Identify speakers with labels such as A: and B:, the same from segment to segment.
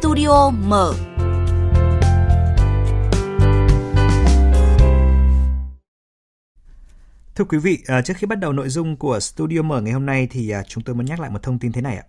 A: Studio Mở. Thưa quý vị, à, trước khi bắt đầu nội dung của Studio Mở ngày hôm nay thì à, chúng tôi muốn nhắc lại một thông tin thế này ạ.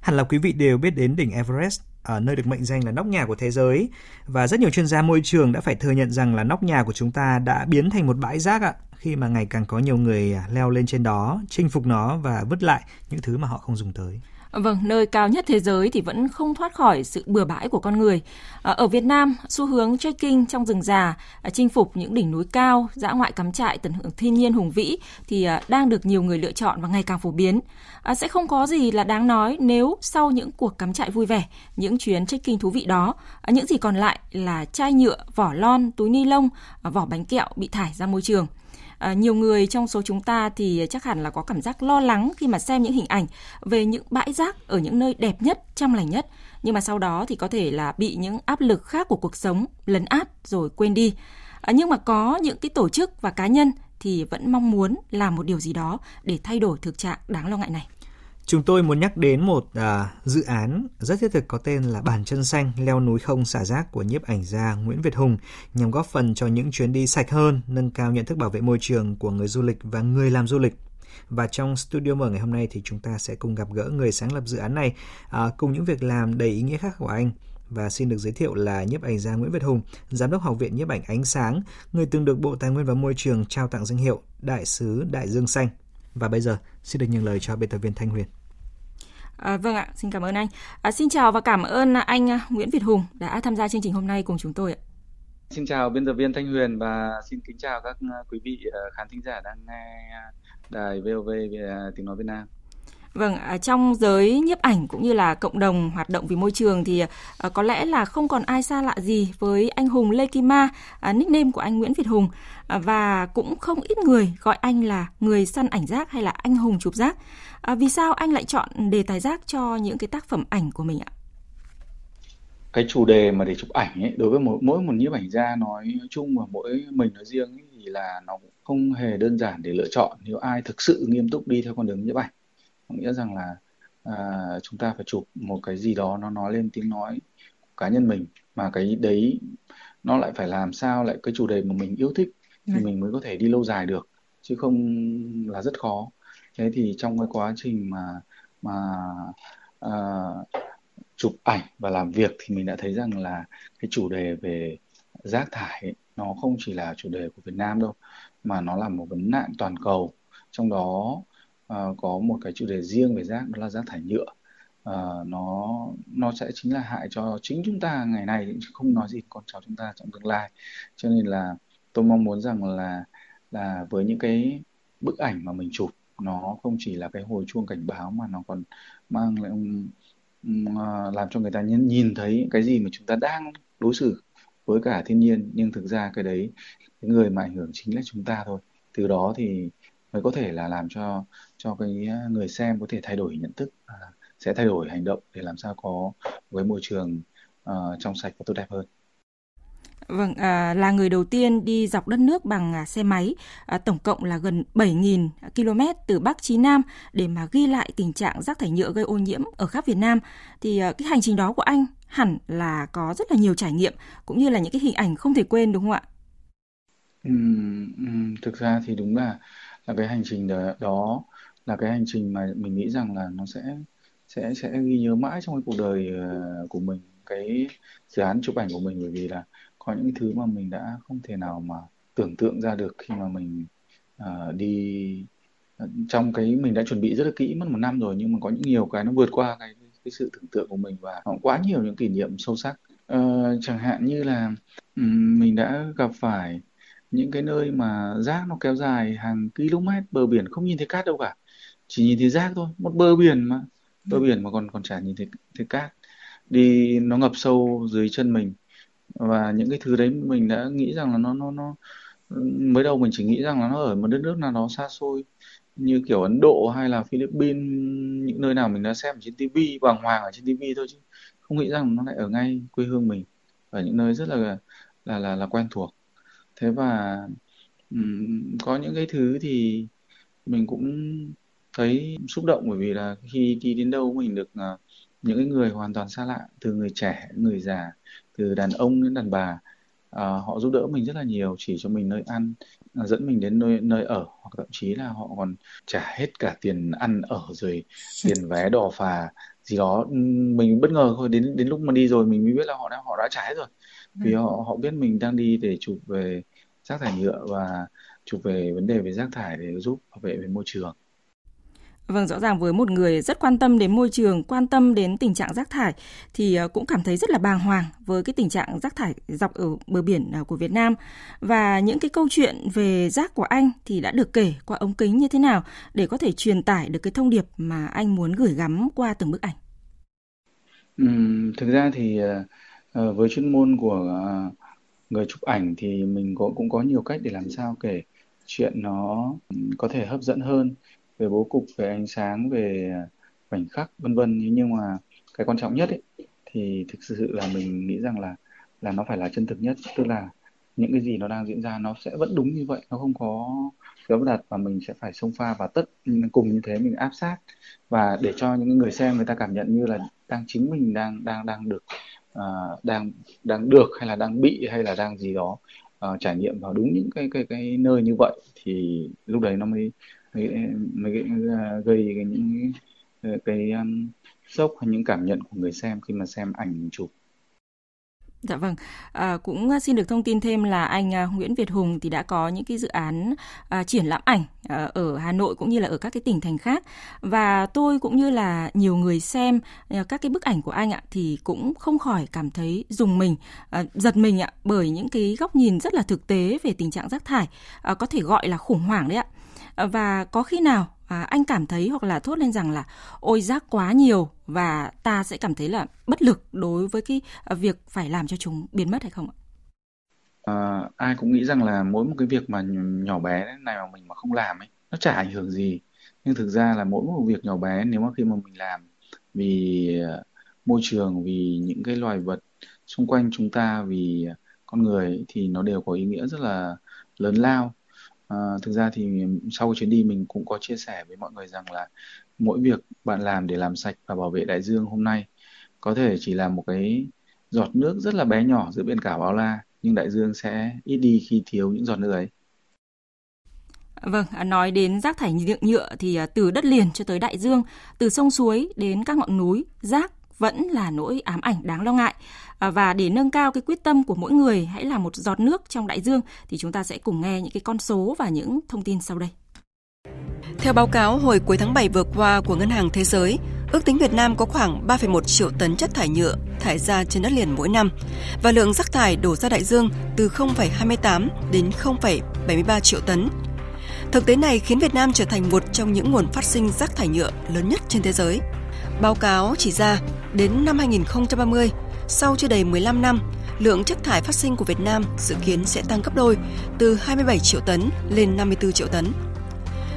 A: Hẳn là quý vị đều biết đến đỉnh Everest, ở nơi được mệnh danh là nóc nhà của thế giới và rất nhiều chuyên gia môi trường đã phải thừa nhận rằng là nóc nhà của chúng ta đã biến thành một bãi rác ạ khi mà ngày càng có nhiều người leo lên trên đó, chinh phục nó và vứt lại những thứ mà họ không dùng tới.
B: Vâng, nơi cao nhất thế giới thì vẫn không thoát khỏi sự bừa bãi của con người. À, ở Việt Nam, xu hướng trekking trong rừng già, à, chinh phục những đỉnh núi cao, dã ngoại cắm trại tận hưởng thiên nhiên hùng vĩ thì à, đang được nhiều người lựa chọn và ngày càng phổ biến. Sẽ không có gì là đáng nói nếu sau những cuộc cắm trại vui vẻ, những chuyến trekking thú vị đó, những gì còn lại là chai nhựa, vỏ lon, túi ni lông, vỏ bánh kẹo bị thải ra môi trường. À, nhiều người trong số chúng ta thì chắc hẳn là có cảm giác lo lắng khi mà xem những hình ảnh về những bãi rác ở những nơi đẹp nhất, trong lành nhất. Nhưng mà sau đó thì có thể là bị những áp lực khác của cuộc sống lấn át rồi quên đi. À, nhưng mà có những cái tổ chức và cá nhân thì vẫn mong muốn làm một điều gì đó để thay đổi thực trạng đáng lo ngại này.
A: Chúng tôi muốn nhắc đến một à, dự án rất thiết thực có tên là Bàn chân xanh leo núi không xả rác của nhiếp ảnh gia Nguyễn Việt Hùng nhằm góp phần cho những chuyến đi sạch hơn, nâng cao nhận thức bảo vệ môi trường của người du lịch và người làm du lịch. Và trong studio mở ngày hôm nay thì chúng ta sẽ cùng gặp gỡ người sáng lập dự án này à, cùng những việc làm đầy ý nghĩa khác của anh và xin được giới thiệu là nhiếp ảnh gia Nguyễn Việt Hùng, giám đốc học viện nhiếp ảnh ánh sáng, người từng được Bộ Tài nguyên và Môi trường trao tặng danh hiệu Đại sứ Đại Dương xanh. Và bây giờ xin được nhường lời cho biên tập viên Thanh Huyền.
B: À, vâng ạ, xin cảm ơn anh. À, xin chào và cảm ơn anh à, Nguyễn Việt Hùng đã tham gia chương trình hôm nay cùng chúng tôi ạ.
C: Xin chào biên tập viên Thanh Huyền và xin kính chào các à, quý vị à, khán thính giả đang nghe đài VOV về tiếng nói Việt Nam.
B: Vâng, à, trong giới nhiếp ảnh cũng như là cộng đồng hoạt động vì môi trường thì à, có lẽ là không còn ai xa lạ gì với anh Hùng Lê Kim Ma, à, nickname của anh Nguyễn Việt Hùng và cũng không ít người gọi anh là người săn ảnh rác hay là anh Hùng chụp rác. Vì sao anh lại chọn đề tài rác cho những cái tác phẩm ảnh của mình ạ?
C: Cái chủ đề mà để chụp ảnh ấy, đối với mỗi, mỗi một nhiếp ảnh gia nói chung và mỗi mình nói riêng ấy, thì là nó không hề đơn giản để lựa chọn nếu ai thực sự nghiêm túc đi theo con đường nhiếp ảnh. Có nghĩa rằng là à, chúng ta phải chụp một cái gì đó nó nói lên tiếng nói của cá nhân mình mà cái đấy nó lại phải làm sao lại cái chủ đề mà mình yêu thích thì ừ. mình mới có thể đi lâu dài được chứ không là rất khó thế thì trong cái quá trình mà mà uh, chụp ảnh và làm việc thì mình đã thấy rằng là cái chủ đề về rác thải ấy, nó không chỉ là chủ đề của Việt Nam đâu mà nó là một vấn nạn toàn cầu trong đó uh, có một cái chủ đề riêng về rác đó là rác thải nhựa. Uh, nó nó sẽ chính là hại cho chính chúng ta ngày nay chứ không nói gì con cháu chúng ta trong tương lai. Cho nên là tôi mong muốn rằng là là với những cái bức ảnh mà mình chụp nó không chỉ là cái hồi chuông cảnh báo mà nó còn mang lại ờ, làm cho người ta nhìn, nhìn thấy cái gì mà chúng ta đang đối xử với cả thiên nhiên. Nhưng thực ra cái đấy cái người mà ảnh hưởng chính là chúng ta thôi. Từ đó thì mới có thể là làm cho cho cái người xem có thể thay đổi nhận thức sẽ thay đổi hành động để làm sao có với môi trường uh, trong sạch và tốt đẹp hơn
B: Vâng, à, là người đầu tiên đi dọc đất nước bằng à, xe máy, à, tổng cộng là gần 7.000 km từ Bắc chí Nam để mà ghi lại tình trạng rác thải nhựa gây ô nhiễm ở khắp Việt Nam. Thì à, cái hành trình đó của anh hẳn là có rất là nhiều trải nghiệm cũng như là những cái hình ảnh không thể quên đúng không ạ?
C: Ừ, thực ra thì đúng là là cái hành trình đó, là cái hành trình mà mình nghĩ rằng là nó sẽ sẽ sẽ ghi nhớ mãi trong cái cuộc đời ờ, của mình cái dự án chụp ảnh của mình. Bởi vì là có những thứ mà mình đã không thể nào mà tưởng tượng ra được khi mà mình uh, đi ờ, trong cái mình đã chuẩn bị rất là kỹ mất một năm rồi nhưng mà có những nhiều cái nó vượt qua cái cái sự tưởng tượng của mình và quá nhiều những kỷ niệm sâu sắc. Uh, chẳng hạn như là um, mình đã gặp phải những cái nơi mà rác nó kéo dài hàng km bờ biển không nhìn thấy cát đâu cả. Chỉ nhìn thấy rác thôi một bờ biển mà. Bờ biển mà còn còn chả nhìn thấy, thấy cát. Đi nó ngập sâu dưới chân mình. Và những cái thứ đấy mình đã nghĩ rằng là nó nó nó mới đầu mình chỉ nghĩ rằng là nó ở một đất nước nào đó xa xôi như kiểu Ấn Độ hay là Philippines những nơi nào mình đã xem trên TV bàng hoàng ở trên TV thôi chứ không nghĩ rằng nó lại ở ngay quê hương mình. Ở những nơi rất là là là, là quen thuộc thế và um, có những cái thứ thì mình cũng thấy xúc động bởi vì là khi đi đến đâu mình được uh, những người hoàn toàn xa lạ từ người trẻ người già từ đàn ông đến đàn bà uh, họ giúp đỡ mình rất là nhiều chỉ cho mình nơi ăn ờ, dẫn mình đến nơi nơi ở hoặc thậm chí là họ còn trả hết cả tiền ăn ở rồi tiền vé đò phà gì đó. Mình bất ngờ thôi đến đến lúc mà đi rồi mình mới biết là họ đã họ đã trả hết rồi vì ừ. họ họ biết mình đang đi để chụp về rác thải nhựa và chụp về vấn đề về rác thải để giúp bảo vệ về môi trường
B: Vâng, rõ ràng với một người rất quan tâm đến môi trường, quan tâm đến tình trạng rác thải thì ờ, cũng cảm thấy rất là bàng hoàng với cái tình trạng rác thải dọc ở bờ biển ờ, của Việt Nam. Và những cái câu chuyện về rác của anh thì đã được kể qua ống kính như thế nào để có thể truyền tải được cái thông điệp mà anh muốn gửi gắm qua từng bức ảnh?
C: Ừ, thực ra thì Ờ, với chuyên môn của à, người chụp ảnh thì mình có, cũng có nhiều cách để làm sao kể chuyện nó có thể hấp dẫn hơn về bố cục về ánh sáng về à, khoảnh khắc vân vân. Nhưng mà cái quan trọng nhất ấy, thì thực sự là mình nghĩ rằng là là nó phải là chân thực nhất. Tức là những cái gì nó đang diễn ra nó sẽ vẫn đúng như vậy nó không có gấp đặt và mình sẽ phải xông pha và tất cùng như thế mình áp sát. Và để cho những người xem người ta cảm nhận như là đang chính mình đang đang đang được uh, đang đang được hay là đang bị hay là đang gì đó uh, trải nghiệm vào đúng những cái cái cái nơi như vậy thì lúc đấy nó mới mới, mới à, gây cái, những cái um, sốc hay những cảm nhận của người xem khi mà xem ảnh chụp.
B: Dạ vâng, à, cũng à, xin được thông tin thêm là anh à, Nguyễn Việt Hùng thì đã có những cái dự án à, triển lãm ảnh à, ở Hà Nội cũng như là ở các cái tỉnh thành khác và tôi cũng như là nhiều người xem à, các cái bức ảnh của anh ạ thì cũng không khỏi cảm thấy dùng mình, à, giật mình ạ bởi những cái góc nhìn rất là thực tế về tình trạng rác thải à, có thể gọi là khủng hoảng đấy ạ. Và có khi nào à, anh cảm thấy hoặc là thốt lên rằng là ôi rác quá nhiều và ta sẽ cảm thấy là bất lực đối với cái à, việc phải làm cho chúng biến mất hay không ạ?
C: À, ai cũng nghĩ rằng là mỗi một cái việc mà nhỏ bé này mà mình mà không làm ấy nó chả ảnh hưởng gì nhưng thực ra là mỗi một việc nhỏ bé nếu mà khi mà mình làm vì à, môi trường vì những cái loài vật xung quanh chúng ta vì à, con người ấy, thì nó đều có ý nghĩa rất là lớn lao À, thực ra thì sau chuyến đi mình cũng có chia sẻ với mọi người rằng là mỗi việc bạn làm để làm sạch và bảo vệ đại dương hôm nay có thể chỉ là một cái giọt nước rất là bé nhỏ giữa biển cả bao la nhưng đại dương sẽ ít đi khi thiếu những giọt nước ấy.
B: Vâng, à, nói đến rác thải nhựa, nhựa thì à, từ đất liền cho tới đại dương, từ sông suối đến các ngọn núi, rác vẫn là nỗi ám ảnh đáng lo ngại. À, và để nâng cao cái quyết tâm của mỗi người hãy là một giọt nước trong đại dương thì chúng ta sẽ cùng nghe những cái con số và những thông tin sau đây.
D: Theo báo cáo hồi cuối tháng 7 vừa qua của Ngân hàng Thế giới, ước tính Việt Nam có khoảng 3,1 triệu tấn chất thải nhựa thải ra trên đất liền mỗi năm và lượng rác thải đổ ra đại dương từ 0,28 đến 0,73 triệu tấn. Thực tế này khiến Việt Nam trở thành một trong những nguồn phát sinh rác thải nhựa lớn nhất trên thế giới. Báo cáo chỉ ra, đến năm 2030, sau chưa đầy 15 năm, lượng chất thải phát sinh của Việt Nam dự kiến sẽ tăng gấp đôi từ 27 triệu tấn lên 54 triệu tấn.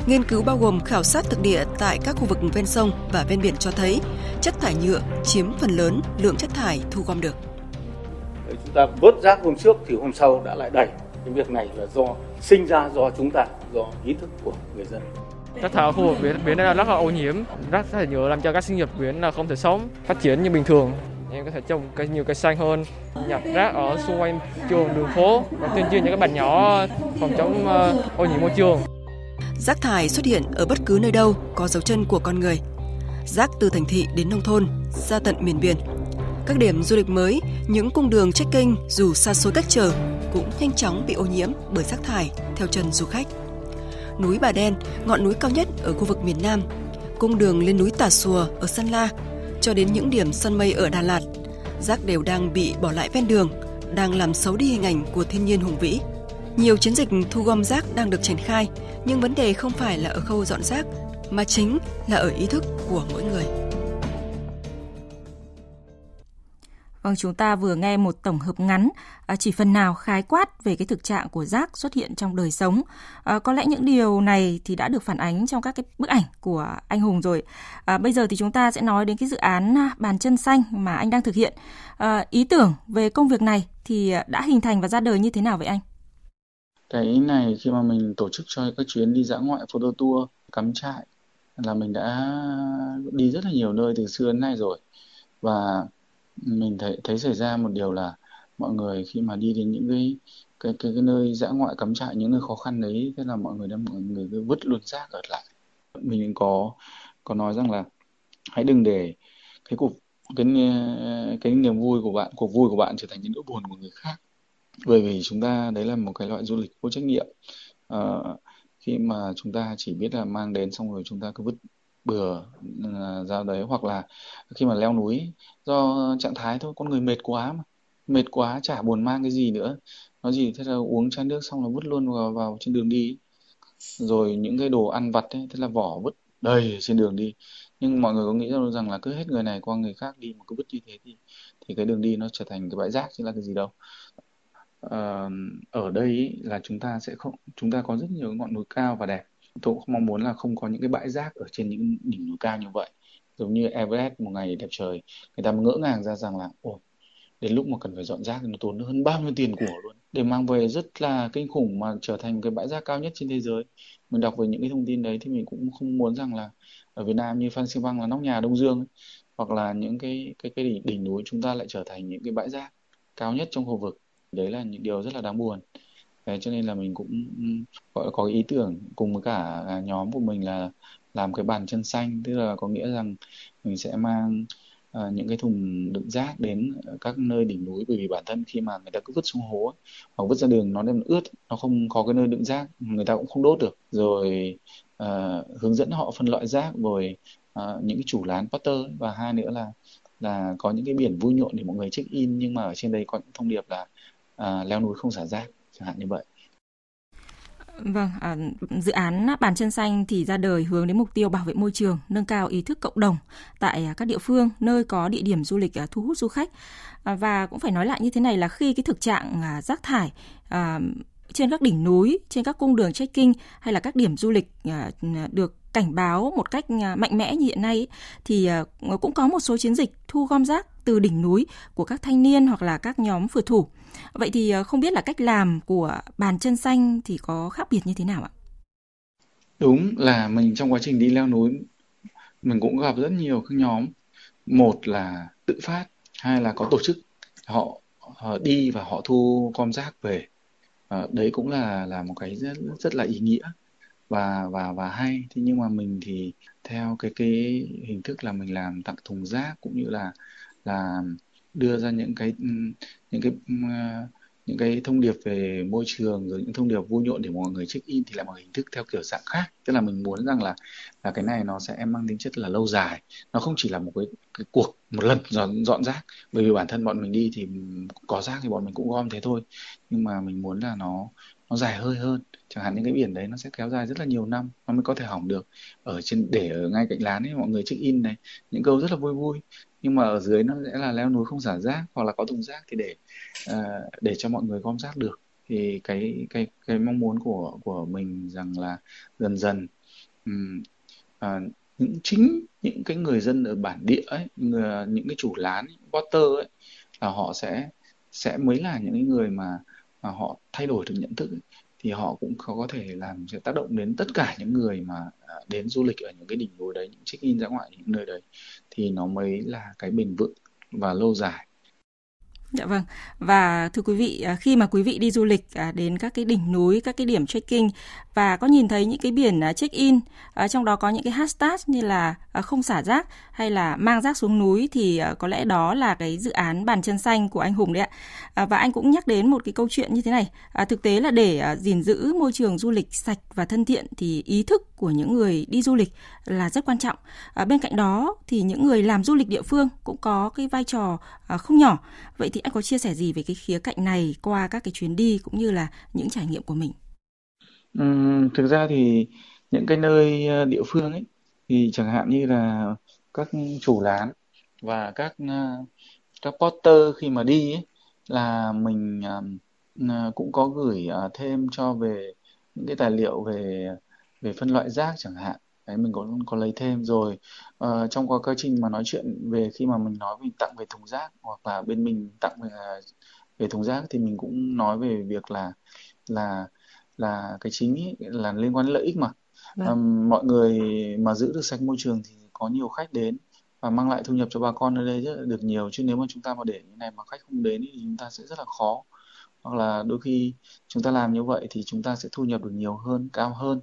D: Nghiên cứu bao gồm khảo sát thực địa tại các khu vực ven sông và ven biển cho thấy chất thải nhựa chiếm phần lớn lượng chất thải thu gom được.
E: Chúng ta vớt rác hôm trước thì hôm sau đã lại đẩy. Cái việc này là do sinh ra do chúng ta, do ý thức của người dân.
F: Rác thải ở khu vực biển, biển này là rất là ô nhiễm. Rác thải nhựa làm cho các sinh vật biển là không thể sống, phát triển như bình thường. Em có thể trồng cây nhiều cây xanh hơn nhặt rác ở xung quanh trường đường phố và tuyên truyền những các bạn nhỏ phòng chống ờ, ô nhiễm môi trường.
D: Rác thải xuất hiện ở bất cứ nơi đâu có dấu chân của con người. Rác từ thành thị đến nông thôn ra tận miền biển. Các điểm du lịch mới những cung đường trekking dù xa xôi cách trở cũng nhanh chóng bị ô nhiễm bởi rác thải theo chân du khách núi Bà Đen, ngọn núi cao nhất ở khu vực miền Nam, cung đường lên núi Tà Xùa ở Sơn La cho đến những điểm sân mây ở Đà Lạt, rác đều đang bị bỏ lại ven đường, đang làm xấu đi hình ảnh của thiên nhiên hùng vĩ. Nhiều chiến dịch thu gom rác đang được triển khai, nhưng vấn đề không phải là ở khâu dọn rác, mà chính là ở ý thức của mỗi người.
B: Vâng, chúng ta vừa nghe một tổng hợp ngắn à, chỉ phần nào khái quát về cái thực trạng của rác xuất hiện trong đời sống. À, có lẽ những điều này thì đã được phản ánh trong các cái bức ảnh của anh Hùng rồi. À, bây giờ thì chúng ta sẽ nói đến cái dự án à, bàn chân xanh mà anh đang thực hiện. À, ý tưởng về công việc này thì đã hình thành và ra đời như thế nào vậy anh?
C: Cái này khi mà mình tổ chức cho các chuyến đi dã ngoại photo tour cắm trại là mình đã đi rất là nhiều nơi từ xưa đến nay rồi và mình thấy thấy xảy ra một điều là mọi người khi mà đi đến những cái cái cái, cái nơi dã ngoại cắm trại những nơi khó khăn đấy thế là mọi người đem mọi người cứ vứt luôn rác ở lại. Mình có có nói rằng là hãy đừng để cái cuộc cái cái niềm vui của bạn cuộc vui của bạn trở thành những nỗi buồn của người khác. Bởi vì chúng ta đấy là một cái loại du lịch vô trách nhiệm. À, khi mà chúng ta chỉ biết là mang đến xong rồi chúng ta cứ vứt bừa ờ, ra đấy hoặc là khi mà leo núi do trạng thái thôi con người mệt quá mà. Mệt quá chả buồn mang cái gì nữa. Nó gì thế là uống chai nước xong là vứt luôn vào, vào trên đường đi. Rồi những cái đồ ăn vặt ấy thế là vỏ vứt đầy trên đường đi. Nhưng mọi người có nghĩ rằng là cứ hết người này qua người khác đi mà cứ vứt như thế thì thì cái đường đi nó trở thành cái bãi rác chứ là cái gì đâu. Ờ, ở đây ý, là chúng ta sẽ không chúng ta có rất nhiều ngọn núi cao và đẹp tôi cũng mong muốn là không có những cái bãi rác ở trên những đỉnh núi cao như vậy. Giống như Everest một ngày đẹp trời người ta ngỡ ngàng ra rằng là ồ đến lúc mà cần phải dọn rác thì nó tốn hơn bao nhiêu tiền của luôn. Để mang về rất là kinh khủng mà trở thành cái bãi rác cao nhất trên thế giới. Mình đọc về những cái thông tin đấy thì mình cũng không muốn rằng là ở Việt Nam như Phan Xi Păng là nóc nhà Đông Dương ấy, hoặc là những cái cái cái đỉnh, đỉnh núi chúng ta lại trở thành những cái bãi rác cao nhất trong khu vực. Đấy là những điều rất là đáng buồn. Đấy, cho nên là mình cũng gọi có ý tưởng cùng với cả nhóm của mình là làm cái bàn chân xanh. Tức là có nghĩa rằng mình sẽ mang uh, những cái thùng đựng rác đến các nơi đỉnh núi. Bởi vì bản thân khi mà người ta cứ vứt xuống hố hoặc vứt ra đường nó đem ướt nó không có cái nơi đựng rác người ta cũng không đốt được. Rồi uh, hướng dẫn họ phân loại rác rồi uh, ờ, những cái chủ lán potter và hai nữa là là có những cái biển vui nhộn để mọi người check in. Nhưng mà ở trên đây có những thông điệp là uh, leo núi không xả rác chẳng hạn như vậy
B: Vâng, à, dự án bàn chân xanh thì ra đời hướng đến mục tiêu bảo vệ môi trường, nâng cao ý thức cộng đồng tại à, các địa phương nơi có địa điểm du lịch à, thu hút du khách. À, và cũng phải nói lại như thế này là khi cái thực trạng à, rác thải à, trên các đỉnh núi, trên các cung đường trekking hay là các điểm du lịch à, được cảnh báo một cách à, mạnh mẽ như hiện nay thì cũng có một số chiến dịch thu gom rác từ đỉnh núi của các thanh niên hoặc là các nhóm phượt thủ. Vậy thì ờ, không biết là cách làm của bàn chân xanh thì có khác biệt như thế nào ạ?
C: Đúng là mình trong quá trình đi leo núi mình cũng gặp rất nhiều các nhóm. Một là tự phát, hai là có tổ chức. Họ, họ đi và họ thu gom rác về. À, đấy cũng là là một cái rất rất là ý nghĩa và và và hay thế nhưng mà mình thì theo cái cái hình thức là mình làm tặng thùng rác cũng như là là đưa ra những cái ừ, những cái ừ, à, những cái thông điệp về môi trường rồi những thông điệp vui nhộn để mọi người check in thì là một hình thức theo kiểu dạng khác. Tức là mình muốn rằng là là cái này nó sẽ mang tính chất là lâu dài. Nó không chỉ là một cái, cái cuộc một lần dọn dọn rác. Bởi vì bản thân bọn mình đi thì có rác thì bọn mình cũng gom thế thôi. Nhưng mà mình muốn là nó nó dài hơi hơn. Chẳng hạn những cái biển đấy nó sẽ kéo dài rất là nhiều năm. Nó mới có thể hỏng được. Ở trên để ở ngay cạnh lán ấy mọi người check in này. Những câu rất là vui vui nhưng mà ở dưới nó sẽ là leo núi không xả rác hoặc là có thùng rác thì để uh, để cho mọi người gom rác được. Thì cái cái cái mong muốn của của mình rằng là dần dần um, uh, những chính những cái người dân ở bản địa ấy người, những cái chủ lán water ấy là họ sẽ sẽ mới là những người mà mà họ thay đổi được nhận thức ấy, thì họ cũng có thể làm, sẽ tác động đến tất cả những người mà à, đến du lịch ở những cái đỉnh núi đấy, những check in ra ngoài những nơi đấy. Thì nó mới là cái bền vững và lâu dài.
B: Dạ vâng. Và thưa quý vị, à, khi mà quý vị đi du lịch à, đến các cái đỉnh núi, các cái điểm trekking và có nhìn thấy những cái biển à, check-in, trong đó có những cái hashtag như là không xả rác hay là mang rác xuống núi thì có lẽ đó là cái dự án bàn chân xanh của anh Hùng đấy ạ. Và anh cũng nhắc đến một cái câu chuyện như thế này. Thực tế là để gìn giữ môi trường du lịch sạch và thân thiện thì ý thức của những người đi du lịch là rất quan trọng. À, bên cạnh đó thì những người làm du lịch địa phương cũng có cái vai trò à, không nhỏ. Vậy thì anh có chia sẻ gì về cái khía cạnh này qua các cái chuyến đi cũng như là những trải nghiệm của mình?
C: Ừ, thực ra thì những cái nơi ờ, địa phương ấy thì chẳng hạn như là các chủ lán và các ờ, các porter khi mà đi ấy là mình uh, cũng có gửi thêm cho về những cái tài liệu về về phân loại rác chẳng hạn. Đấy mình có có lấy thêm rồi. Uh, trong quá quá trình mà nói chuyện về khi mà mình nói mình tặng về thùng rác hoặc là bên mình tặng về, về thùng rác thì mình cũng nói về việc là là là cái chính ý, là liên quan đến lợi ích mà. Vâng. mọi người mà giữ được sạch môi trường thì có nhiều khách đến và mang lại thu nhập cho bà con ở đây rất là được nhiều. Chứ nếu mà chúng ta mà để như này mà khách không đến thì chúng ta sẽ rất là khó. Hoặc là đôi khi chúng ta làm như vậy thì chúng ta sẽ thu nhập được nhiều hơn cao hơn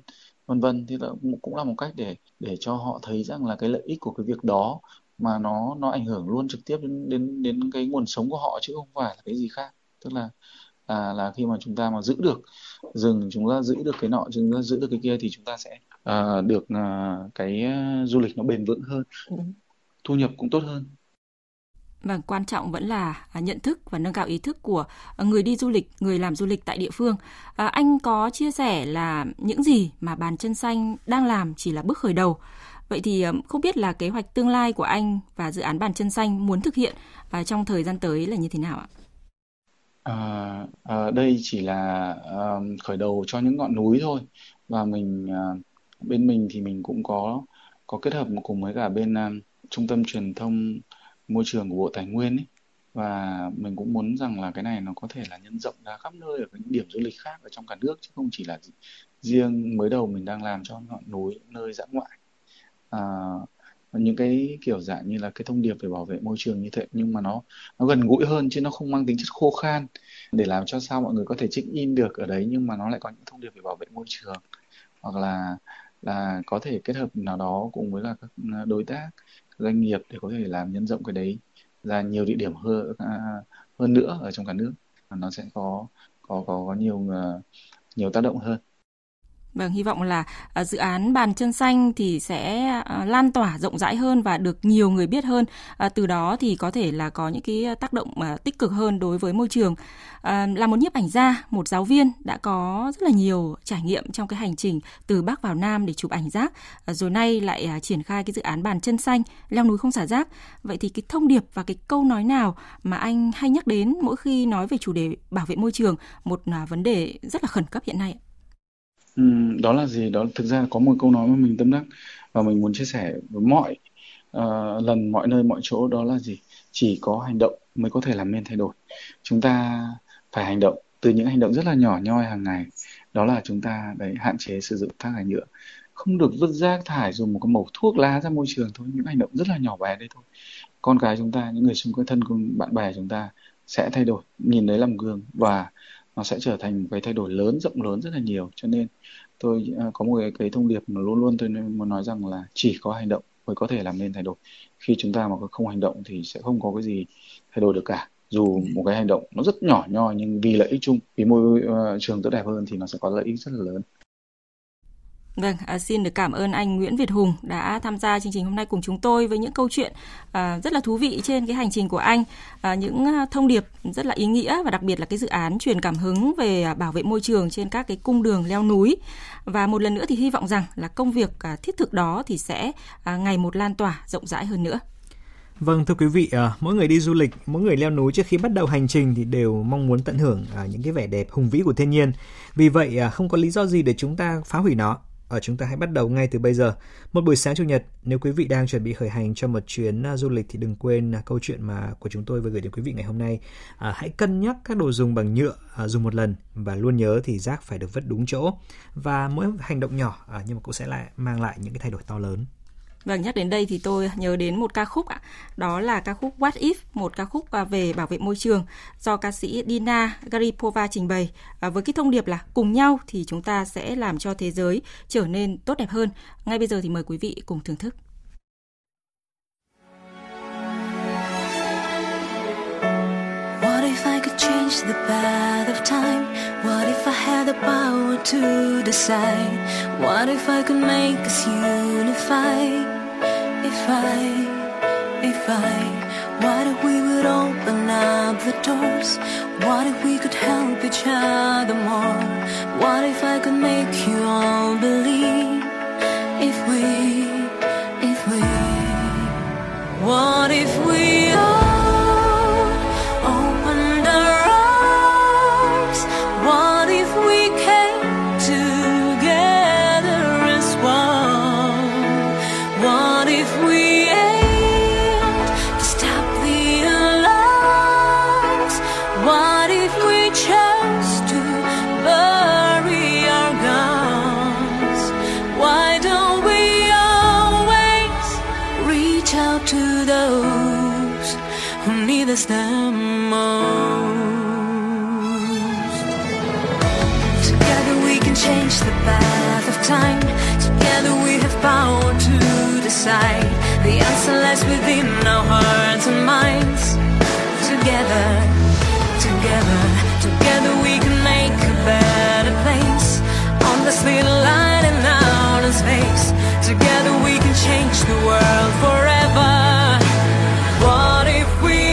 C: vân vân. Thì là cũng là một cách để để cho họ thấy rằng là cái lợi ích của cái việc đó mà nó nó ảnh hưởng luôn trực tiếp đến đến đến cái nguồn sống của họ chứ không phải là cái gì khác. Tức là là là khi mà chúng ta mà giữ được rừng chúng ta giữ được cái nọ chúng ta giữ được cái kia thì chúng ta sẽ uh, được uh, cái uh, du lịch nó bền vững hơn ừ. thu nhập cũng tốt hơn
B: và quan trọng vẫn là à, nhận thức và nâng cao ý thức của à, người đi du lịch, người làm du lịch tại địa phương. À, anh có chia sẻ là những gì mà bàn chân xanh đang làm chỉ là bước khởi đầu. Vậy thì à, không biết là kế hoạch tương lai của anh và dự án bàn chân xanh muốn thực hiện và trong thời gian tới là như thế nào ạ?
C: À, à, đây chỉ là à, khởi đầu cho những ngọn núi thôi và mình à, bên mình thì mình cũng có có kết hợp cùng với cả bên à, trung tâm truyền thông môi trường của Bộ Tài nguyên ấy. Và mình cũng muốn rằng là cái này nó có thể là nhân rộng ra khắp nơi ở những điểm du lịch khác ở trong cả nước chứ không chỉ là riêng mới đầu mình đang làm cho ngọn núi nơi dã ngoại. À, những cái kiểu dạng như là cái thông điệp về bảo vệ môi trường như thế nhưng mà nó nó gần gũi hơn chứ nó không mang tính chất khô khan để làm cho sao mọi người có thể check in được ở đấy nhưng mà nó lại có những thông điệp về bảo vệ môi trường. Hoặc là là có thể kết hợp nào đó cùng với là các à, đối tác doanh nghiệp để có thể làm nhân rộng cái đấy ra nhiều địa điểm hơn à, hơn nữa ở trong cả nước. Nó sẽ có có có, có nhiều à, nhiều tác động hơn.
B: Vâng, hy vọng là à, dự án bàn chân xanh thì sẽ à, lan tỏa rộng rãi hơn và được nhiều người biết hơn. À, từ đó thì có thể là có những cái tác động tích cực hơn đối với môi trường. Là một nhiếp ảnh gia, một giáo viên đã có rất là nhiều trải nghiệm trong cái hành trình từ Bắc vào Nam để chụp ảnh rác. Rồi nay lại triển khai cái dự án bàn chân xanh, leo núi không xả rác. Vậy thì cái thông điệp và cái câu nói nào mà anh hay nhắc đến mỗi khi nói về chủ đề bảo vệ môi trường, một vấn đề rất là khẩn cấp hiện nay?
C: Ừ, đó là gì? Đó thực ra có một câu nói mà mình tâm đắc và mình muốn chia sẻ với mọi uh, lần, mọi nơi, mọi chỗ đó là gì? Chỉ có hành động mới có thể làm nên thay đổi. Chúng ta phải hành động từ những hành động rất là nhỏ nhoi hàng ngày. Đó là chúng ta đấy hạn chế sử dụng rác thải nhựa. Không được vứt rác thải dùng một cái mẩu thuốc lá ra môi trường thôi, những hành động rất là nhỏ bé đấy thôi. Con cái chúng ta, những người xung quanh thân của bạn bè chúng ta sẽ thay đổi, nhìn đấy làm gương và nó sẽ trở thành một cái thay đổi lớn rộng lớn rất là nhiều. Cho nên tôi uh, có một cái, cái thông điệp mà luôn luôn tôi muốn nói rằng là chỉ có hành động mới có thể làm nên thay đổi. Khi chúng ta mà không hành động thì sẽ không có cái gì thay đổi được cả. Dù một cái hành động nó rất nhỏ nhoi nhưng vì lợi ích chung vì môi uh, trường tốt đẹp hơn thì nó sẽ có lợi ích rất là lớn
B: Vâng, à, xin được cảm ơn anh Nguyễn Việt Hùng đã tham gia chương trình hôm nay cùng chúng tôi với những câu chuyện à, rất là thú vị trên cái hành trình của anh, à, những à, thông điệp rất là ý nghĩa và đặc biệt là cái dự án truyền cảm hứng về à, bảo vệ môi trường trên các cái cung đường leo núi. Và một lần nữa thì hy vọng rằng là công việc à, thiết thực đó thì sẽ à, ngày một lan tỏa rộng rãi hơn nữa.
A: Vâng thưa quý vị, à, mỗi người đi du lịch, mỗi người leo núi trước khi bắt đầu hành trình thì đều mong muốn tận hưởng à, những cái vẻ đẹp hùng vĩ của thiên nhiên. Vì vậy à, không có lý do gì để chúng ta phá hủy nó ở chúng ta hãy bắt đầu ngay từ bây giờ. Một buổi sáng chủ nhật, nếu quý vị đang chuẩn bị khởi hành cho một chuyến à, du lịch thì đừng quên à, câu chuyện mà của chúng tôi vừa gửi đến quý vị ngày hôm nay. À, hãy cân nhắc các đồ dùng bằng nhựa à, dùng một lần và luôn nhớ thì rác phải được vứt đúng chỗ. Và mỗi hành động nhỏ à, nhưng mà cũng sẽ lại mang lại những cái thay đổi to lớn.
B: Vâng, nhắc đến đây thì tôi nhớ đến một ca khúc ạ. Đó là ca khúc What If, một ca khúc à, về bảo vệ môi trường do ca sĩ Dina Garipova trình bày. À, với cái thông điệp là cùng nhau thì chúng ta sẽ làm cho thế giới trở nên tốt đẹp hơn. Ngay bây giờ thì mời quý vị cùng thưởng thức. What if I could change the path of time? What if I had the power to decide? What if I could make us unify? If I, if I, what if we would open up the doors? What if we could help each other more? What if I could make you all believe? If we, if we, what if we
G: out to those who need us the most. Together we can change the path of time. Together we have power to decide. The answer lies within our hearts and minds. Together, together, together we can make a better place. On this little Together we can change the world forever. What if we